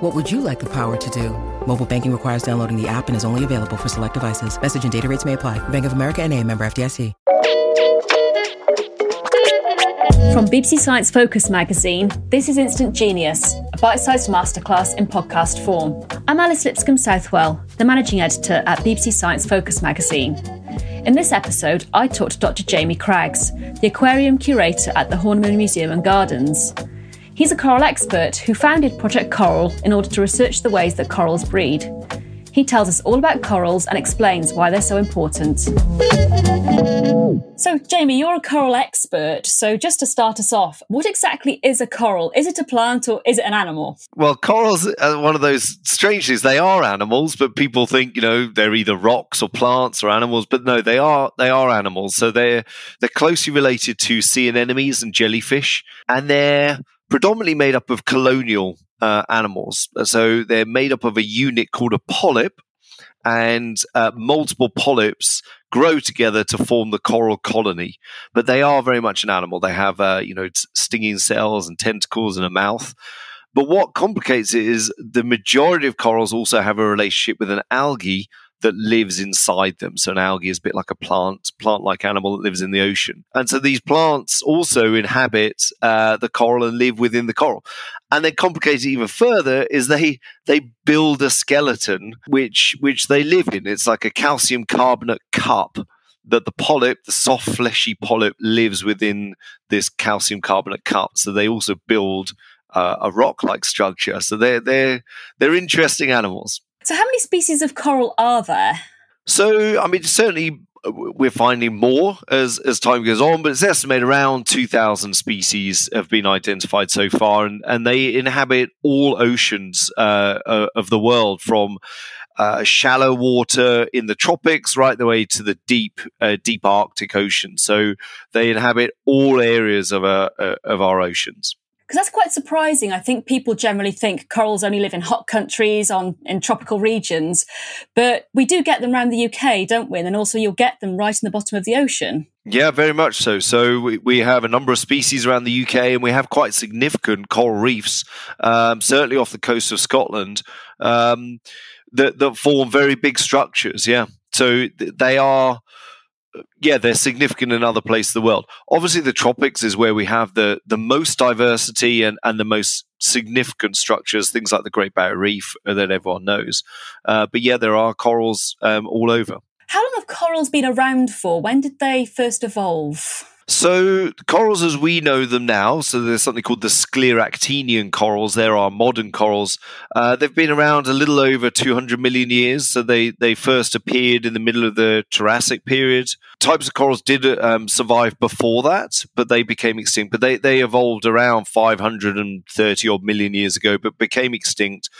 What would you like the power to do? Mobile banking requires downloading the app and is only available for select devices. Message and data rates may apply. Bank of America and a member FDIC. From BBC Science Focus magazine, this is Instant Genius, a bite-sized masterclass in podcast form. I'm Alice Lipscombe Southwell, the managing editor at BBC Science Focus magazine. In this episode, I talked to Dr. Jamie Craggs, the aquarium curator at the Horniman Museum and Gardens. He's a coral expert who founded Project Coral in order to research the ways that corals breed. He tells us all about corals and explains why they're so important. So, Jamie, you're a coral expert. So, just to start us off, what exactly is a coral? Is it a plant or is it an animal? Well, corals are one of those strange things. They are animals, but people think you know they're either rocks or plants or animals. But no, they are they are animals. So they're they're closely related to sea anemones and jellyfish, and they're predominantly made up of colonial uh, animals. So they're made up of a unit called a polyp, and uh, multiple polyps grow together to form the coral colony. But they are very much an animal. They have, uh, you know, stinging cells and tentacles and a mouth. But what complicates it is the majority of corals also have a relationship with an algae that lives inside them. So an algae is a bit like a plant, plant-like animal that lives in the ocean. And so these plants also inhabit uh, the coral and live within the coral. And then complicated even further is they they build a skeleton which which they live in. It's like a calcium carbonate cup that the polyp, the soft fleshy polyp, lives within this calcium carbonate cup. So they also build uh, a rock-like structure. So they're they're they're interesting animals. So, how many species of coral are there? So, I mean, certainly uh, we're finding more as, as time goes on, but it's estimated around 2,000 species have been identified so far, and, and they inhabit all oceans uh, uh, of the world from uh, shallow water in the tropics right the way to the deep, uh, deep Arctic Ocean. So they inhabit all areas of, uh, of our oceans because that's quite surprising. I think people generally think corals only live in hot countries, on in tropical regions, but we do get them around the UK, don't we? And also you'll get them right in the bottom of the ocean. Yeah, very much so. So we, we have a number of species around the UK, and we have quite significant coral reefs, um, certainly off the coast of Scotland, um, that that form very big structures. Yeah, so they are yeah, they're significant in other places of the world. Obviously, the tropics is where we have the the most diversity and, and the most significant structures, things like the Great Barrier Reef that everyone knows. Uh, but yeah, there are corals um, all over. How long have corals been around for? When did they first evolve? So corals as we know them now, so there's something called the Scleractinian corals. There are modern corals. Uh, they've been around a little over 200 million years. So they, they first appeared in the middle of the Jurassic period. Types of corals did um, survive before that, but they became extinct. But they, they evolved around 530 odd million years ago, but became extinct.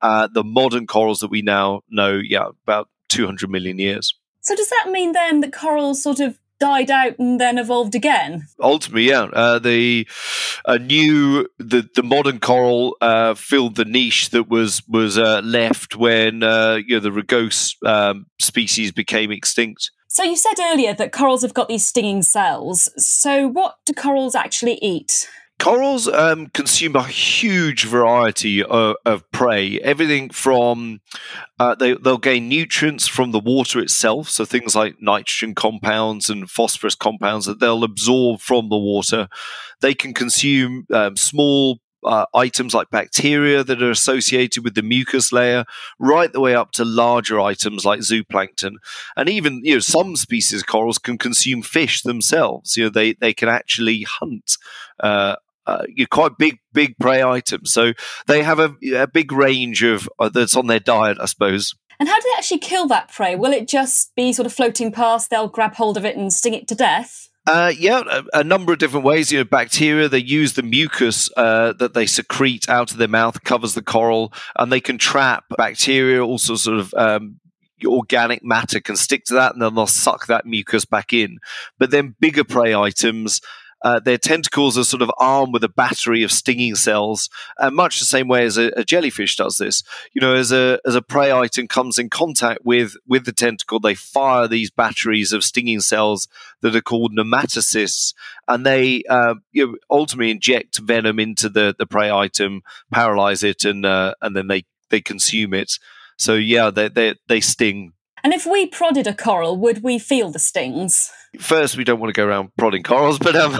Uh, the modern corals that we now know, yeah, about 200 million years. So does that mean then that corals sort of died out and then evolved again. Ultimately, yeah, uh, the a new the the modern coral uh, filled the niche that was was uh, left when uh, you know the rugose um, species became extinct. So you said earlier that corals have got these stinging cells. So what do corals actually eat? Corals um, consume a huge variety of, of prey. Everything from uh, they, they'll gain nutrients from the water itself, so things like nitrogen compounds and phosphorus compounds that they'll absorb from the water. They can consume um, small uh, items like bacteria that are associated with the mucus layer, right the way up to larger items like zooplankton, and even you know some species of corals can consume fish themselves. You know they they can actually hunt uh, uh, you're quite big, big prey items. So they have a, a big range of uh, that's on their diet, I suppose. And how do they actually kill that prey? Will it just be sort of floating past? They'll grab hold of it and sting it to death. Uh, yeah, a, a, number of different ways. You know, bacteria they use the mucus uh, that they secrete out of their mouth covers the coral, and they can trap bacteria. Also, sort of um, organic matter can stick to that, and then they'll suck that mucus back in. But then bigger prey items uh, their tentacles are sort of armed with a battery of stinging cells, uh, much the same way as a, a, jellyfish does this. You know, as a as a prey item comes in contact with with the tentacle, they fire these batteries of stinging cells that are called nematocysts, and they uh, you know, ultimately inject venom into the the prey item, paralyze it, and uh, and then they they consume it. So yeah, they they they sting. And if we prodded a coral, would we feel the stings? First we don't want to go around prodding corals but um,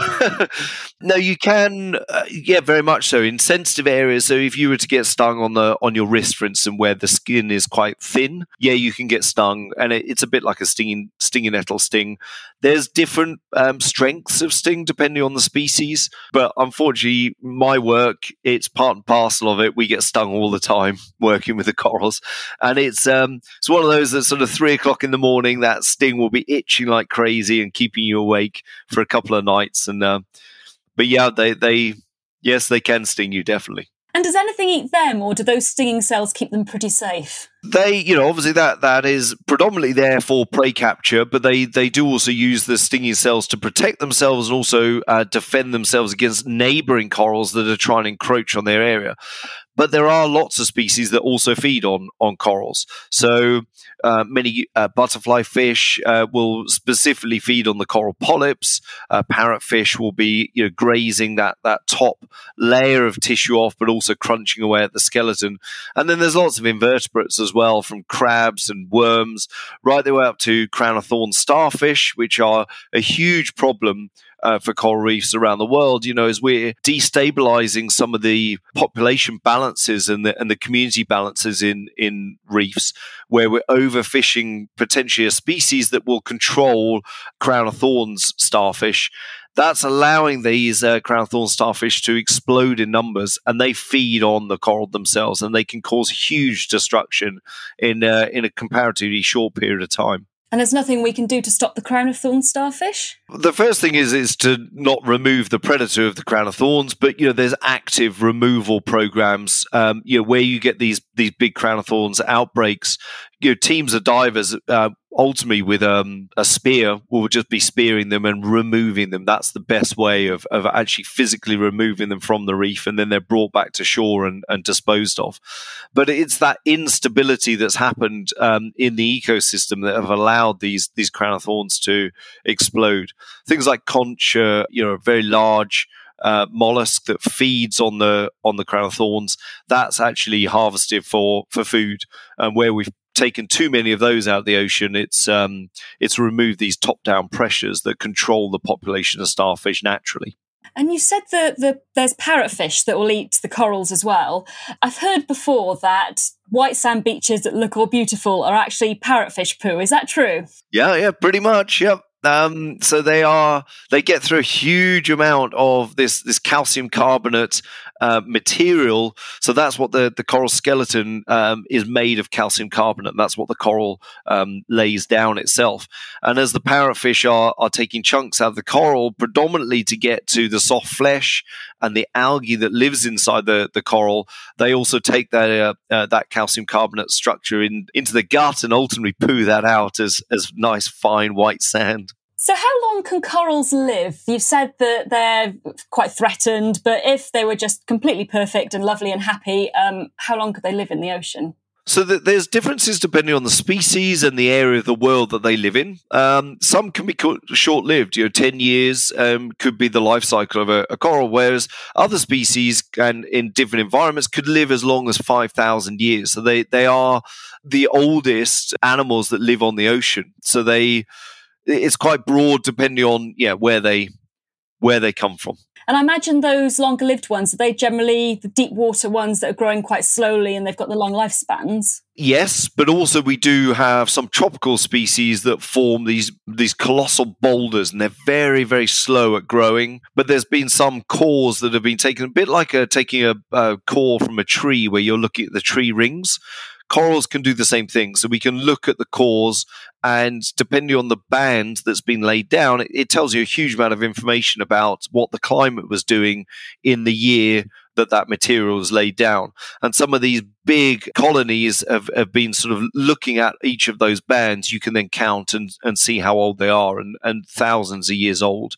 no you can uh, yeah very much so in sensitive areas. So if you were to get stung on the on your wrist for instance where the skin is quite thin yeah you can get stung and it, it's a bit like a stinging stinging nettle sting. There's different um, strengths of sting depending on the species but unfortunately my work it's part and parcel of it. We get stung all the time working with the corals and it's um it's one of those that sort of three o'clock in the morning that sting will be itching like crazy and keeping you awake for a couple of nights. And uh, but yeah, they they yes, they can sting you definitely. And does anything eat them, or do those stinging cells keep them pretty safe? They, you know, obviously that that is predominantly there for prey capture, but they they do also use the stinging cells to protect themselves and also uh, defend themselves against neighboring corals that are trying to encroach on their area. But there are lots of species that also feed on on corals. So uh, many uh, butterfly fish uh, will specifically feed on the coral polyps. Uh, parrotfish will be you know, grazing that that top layer of tissue off, but also crunching away at the skeleton. And then there's lots of invertebrates as well, from crabs and worms, right the way up to crown of thorns starfish, which are a huge problem uh, for coral reefs around the world, you know, as we're destabilizing some of the population balances and the, and the community balances in, in reefs, where we're overfishing potentially a species that will control crown of thorns starfish that's allowing these uh, crown thorn starfish to explode in numbers, and they feed on the coral themselves, and they can cause huge destruction in uh, in a comparatively short period of time. And there's nothing we can do to stop the crown of thorns starfish? The first thing is is to not remove the predator of the crown of thorns, but you know there's active removal programs. Um, you know where you get these these big crown of thorns outbreaks. You know teams of divers uh, ultimately with um, a spear will just be spearing them and removing them. That's the best way of, of actually physically removing them from the reef, and then they're brought back to shore and, and disposed of. But it's that instability that's happened um, in the ecosystem that have allowed these these crown of thorns to explode. Things like conch, uh, you know, a very large. Uh, mollusk that feeds on the on the crown of thorns that's actually harvested for for food and where we've taken too many of those out of the ocean, it's um, it's removed these top down pressures that control the population of starfish naturally. And you said that the, there's parrotfish that will eat the corals as well. I've heard before that white sand beaches that look all beautiful are actually parrotfish poo. Is that true? Yeah, yeah, pretty much. Yep. Um, so they are they get through a huge amount of this this calcium carbonate uh, material. So that's what the the coral skeleton um, is made of calcium carbonate. That's what the coral um, lays down itself. And as the parrotfish are are taking chunks out of the coral, predominantly to get to the soft flesh and the algae that lives inside the, the coral, they also take that uh, uh, that calcium carbonate structure in, into the gut and ultimately poo that out as as nice fine white sand. So, how long can corals live? You've said that they're quite threatened, but if they were just completely perfect and lovely and happy, um, how long could they live in the ocean? So the, there's differences depending on the species and the area of the world that they live in. Um, some can be short-lived. You know, ten years um, could be the life cycle of a, a, coral, whereas other species and in different environments could live as long as five thousand years. So they they are the oldest animals that live on the ocean. So they it's quite broad depending on yeah where they where they come from. And I imagine those longer lived ones, are they generally the deep water ones that are growing quite slowly and they've got the long lifespans? Yes, but also we do have some tropical species that form these these colossal boulders and they're very, very slow at growing. But there's been some cores that have been taken a bit like a, taking a, a core from a tree where you're looking at the tree rings corals can do the same thing. So we can look at the cores, and depending on the band that's been laid down, it, it, tells you a huge amount of information about what the climate was doing in the year that that material was laid down. And some of these big colonies have, have been sort of looking at each of those bands. You can then count and, and see how old they are, and, and thousands of years old.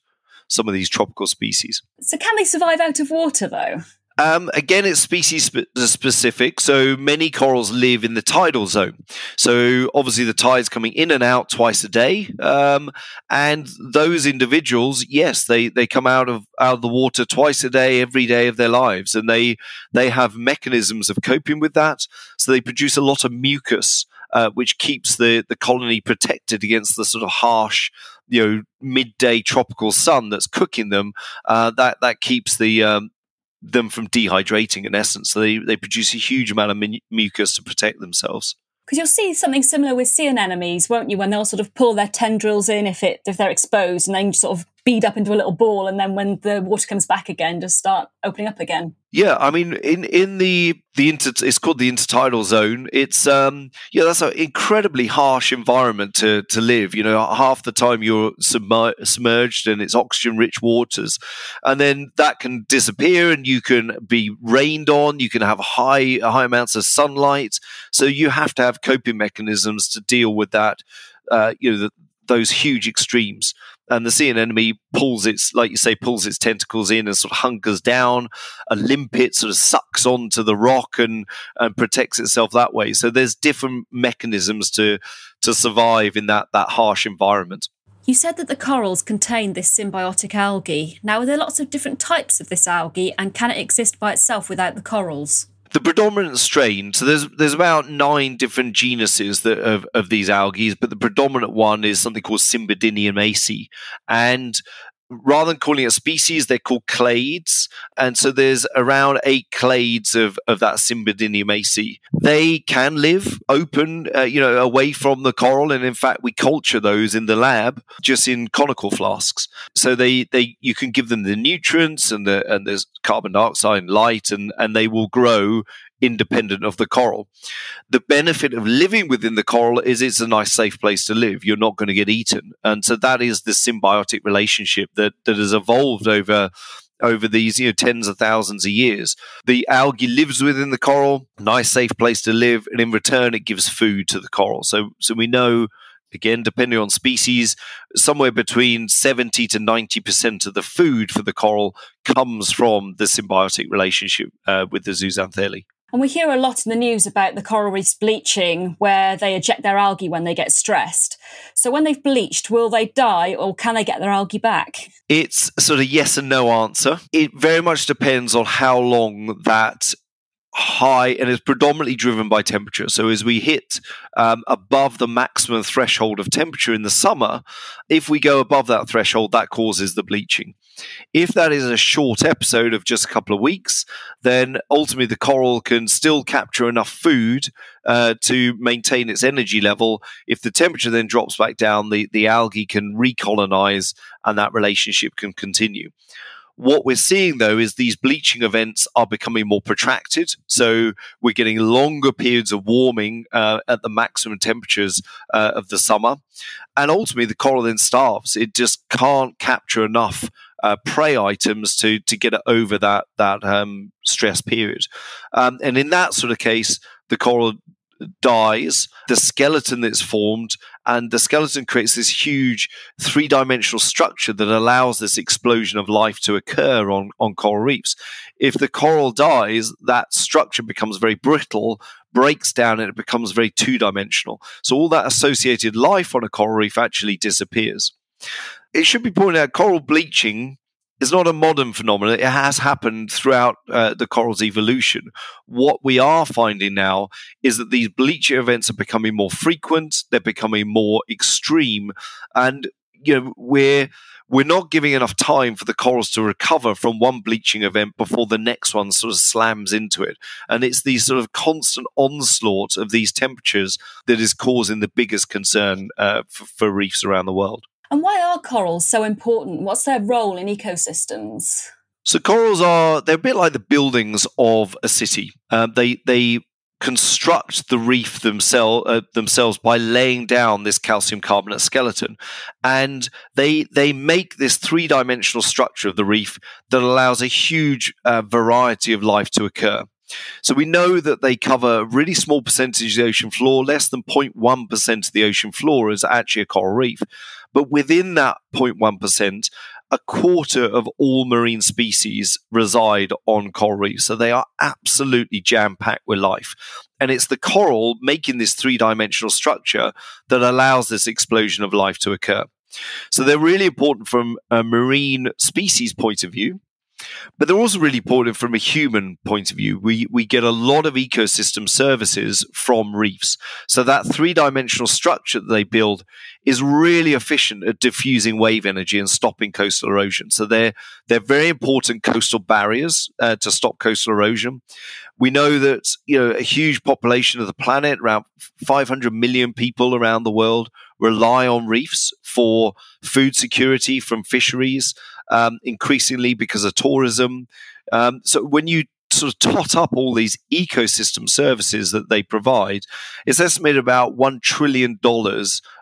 Some of these tropical species. So, can they survive out of water though? Um, again, it's species spe- specific. So many corals live in the tidal zone. So obviously, the tide's coming in and out twice a day, um, and those individuals, yes, they they come out of out of the water twice a day, every day of their lives, and they they have mechanisms of coping with that. So they produce a lot of mucus, uh, which keeps the the colony protected against the sort of harsh you know midday tropical sun that's cooking them uh, that that keeps the um, them from dehydrating in essence. So they, they produce a huge amount of mucus to protect themselves. Because you'll see something similar with sea anemones, won't you? When they'll sort of pull their tendrils in if it if they're exposed, and then sort of bead up into a little ball, and then when the water comes back again, just start opening up again. Yeah, I mean, in in the the inter, it's called the intertidal zone. It's um, yeah, that's an incredibly harsh environment to to live. You know, half the time you're submer- submerged and its oxygen rich waters, and then that can disappear, and you can be rained on. You can have high high amounts of sunlight, so you have to have coping mechanisms to deal with that. Uh, you know, the, those huge extremes and the sea anemone pulls its, like you say, pulls its tentacles in and sort of hunkers down. A limpet sort of sucks onto the rock and and protects itself that way. So there's different mechanisms to to survive in that that harsh environment. You said that the corals contain this symbiotic algae. Now, are there lots of different types of this algae, and can it exist by itself without the corals? The predominant strain so there's there's about nine different genuses that of, of these algae but the predominant one is something called Symbiodinium and rather than calling it species, they're called clades. And so there's around eight clades of, of that Symbiodinium They can live open, uh, you know, away from the coral. And in fact, we culture those in the lab just in conical flasks. So they, they, you can give them the nutrients and the, and there's carbon dioxide and light and, and they will grow independent of the coral. The benefit of living within the coral is it's a nice, safe place to live. You're not going to get eaten. And so that is the symbiotic relationship that, that has evolved over over these you know tens of thousands of years the algae lives within the coral nice safe place to live and in return it gives food to the coral so so we know again depending on species somewhere between 70 to 90% of the food for the coral comes from the symbiotic relationship uh, with the zooxanthellae and we hear a lot in the news about the coral reefs bleaching, where they eject their algae when they get stressed. So, when they've bleached, will they die or can they get their algae back? It's sort of yes and no answer. It very much depends on how long that high and is predominantly driven by temperature. So as we hit um, above the maximum threshold of temperature in the summer, if we go above that threshold, that causes the bleaching. If that is a short episode of just a couple of weeks, then ultimately the coral can still capture enough food uh, to maintain its energy level. If the temperature then drops back down, the, the algae can recolonize and that relationship can continue. What we're seeing though is these bleaching events are becoming more protracted. So we're getting longer periods of warming uh, at the maximum temperatures uh, of the summer. And ultimately, the coral then starves. It just can't capture enough uh, prey items to to get it over that that um, stress period. Um, and in that sort of case, the coral dies, the skeleton that's formed, and the skeleton creates this huge three dimensional structure that allows this explosion of life to occur on, on coral reefs. If the coral dies, that structure becomes very brittle, breaks down, and it becomes very two dimensional. So all that associated life on a coral reef actually disappears. It should be pointed out coral bleaching is not a modern phenomenon. It has happened throughout uh, the coral's evolution. What we are finding now is that these bleaching events are becoming more frequent. They're becoming more extreme, and you know we're we're not giving enough time for the corals to recover from one bleaching event before the next one sort of slams into it. And it's the sort of constant onslaught of these temperatures that is causing the biggest concern uh, for, for reefs around the world. And why are corals so important? What's their role in ecosystems? So corals are they're a bit like the buildings of a city. Um, they they construct the reef themselves uh, themselves by laying down this calcium carbonate skeleton and they they make this three-dimensional structure of the reef that allows a huge uh, variety of life to occur so we know that they cover a really small percentage of the ocean floor less than 0.1% of the ocean floor is actually a coral reef but within that 0.1%, a quarter of all marine species reside on coral reefs. So they are absolutely jam packed with life. And it's the coral making this three dimensional structure that allows this explosion of life to occur. So they're really important from a marine species point of view. But they're also really important from a human point of view. We we get a lot of ecosystem services from reefs. So that three-dimensional structure that they build is really efficient at diffusing wave energy and stopping coastal erosion. So they're they're very important coastal barriers uh, to stop coastal erosion. We know that you know a huge population of the planet, around 500 million people around the world, rely on reefs for food security from fisheries um, increasingly because of tourism. Um, so when you sort of tot up all these ecosystem services that they provide, it's estimated about $1 trillion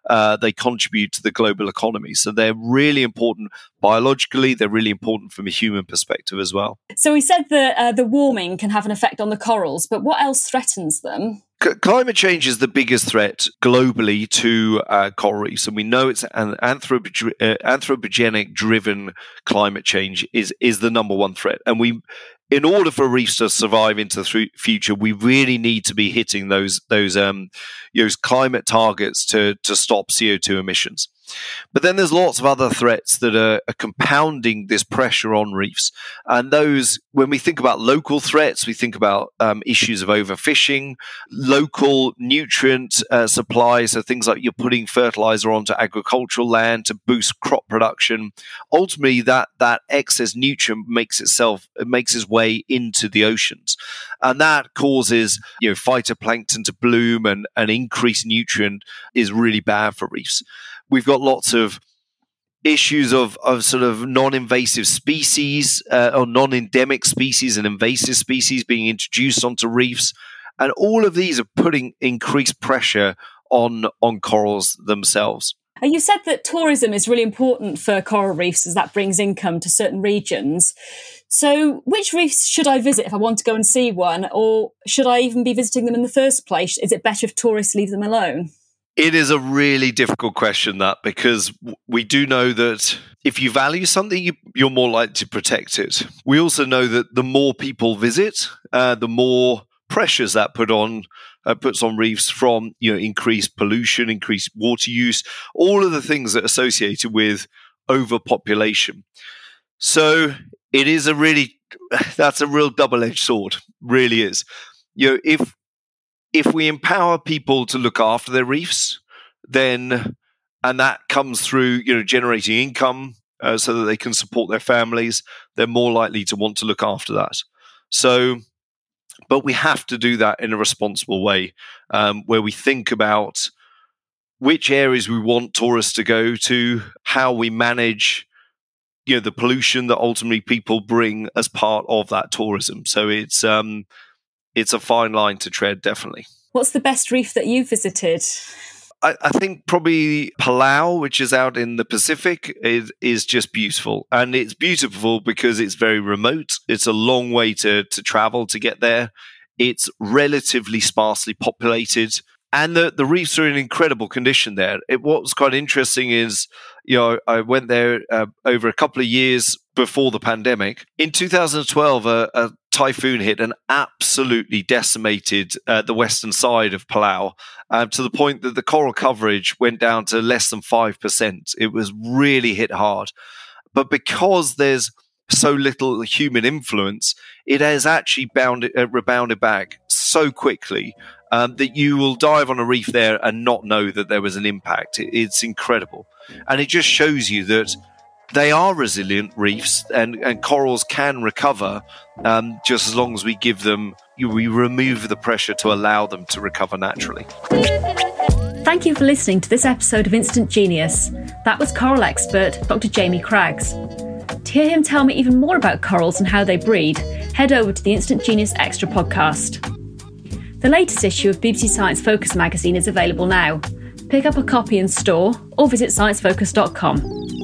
uh, they contribute to the global economy. So they're really important biologically, they're really important from a human perspective as well. So we said that uh, the warming can have an effect on the corals, but what else threatens them? C- climate change is the biggest threat globally to uh, coral reefs, and we know it's an anthropo- uh, anthropogenic driven climate change is is the number one threat. And we, in order for reefs to survive into the future, we really need to be hitting those those um those climate targets to to stop CO two emissions. But then there's lots of other threats that are, are, compounding this pressure on reefs. And those, when we think about local threats, we think about um, issues of overfishing, local nutrient uh, supplies, so things like you're putting fertilizer onto agricultural land to boost crop production. Ultimately, that, that excess nutrient makes itself, it makes its way into the oceans. And that causes, you know, phytoplankton to bloom and an increased nutrient is really bad for reefs. We've got lots of issues of, of sort of non-invasive species uh, or non-endemic species and invasive species being introduced onto reefs. And all of these are putting increased pressure on on corals themselves. You said that tourism is really important for coral reefs as that brings income to certain regions. So which reefs should i visit if i want to go and see one? Or should i even be visiting them in the first place? Is it better if tourists leave them alone it is a really difficult question, that because we do know that if you value something, you, are more likely to protect it. We also know that the more people visit, uh, the more pressures that put on uh, puts on reefs from you know increased pollution, increased water use, all of the things that are associated with overpopulation. So it is a really that's a real double edged sword, really is. you know, if if we empower people to look after their reefs, then and that comes through you know generating income uh, so that they can support their families, they're more likely to want to look after that. So, but we have to do that in a responsible way, um, where we think about which areas we want tourists to go to, how we manage you know the pollution that ultimately people bring as part of that tourism. So it's um it's a fine line to tread, definitely. What's the best reef that you've visited? I, I, think probably Palau, which is out in the Pacific, is is just beautiful, and it's beautiful because it's very remote. It's a long way to to travel to get there. It's relatively sparsely populated and the, the reefs are in incredible condition there. It, what's quite interesting is, you know, I went there uh, over a couple of years before the pandemic. In 2012, a, a typhoon hit and absolutely decimated uh, the western side of Palau uh, to the point that the coral coverage went down to less than 5%. It was really hit hard. But because there's so little human influence, it has actually bounded, uh, rebounded back so quickly um, that you will dive on a reef there and not know that there was an impact. It, it's incredible. And it just shows you that they are resilient reefs and, and corals can recover um, just as long as we give them, we remove the pressure to allow them to recover naturally. Thank you for listening to this episode of Instant Genius. That was coral expert Dr. Jamie Craggs. To hear him tell me even more about corals and how they breed, head over to the Instant Genius Extra podcast. The latest issue of BBC Science Focus magazine is available now. Pick up a copy in store or visit sciencefocus.com.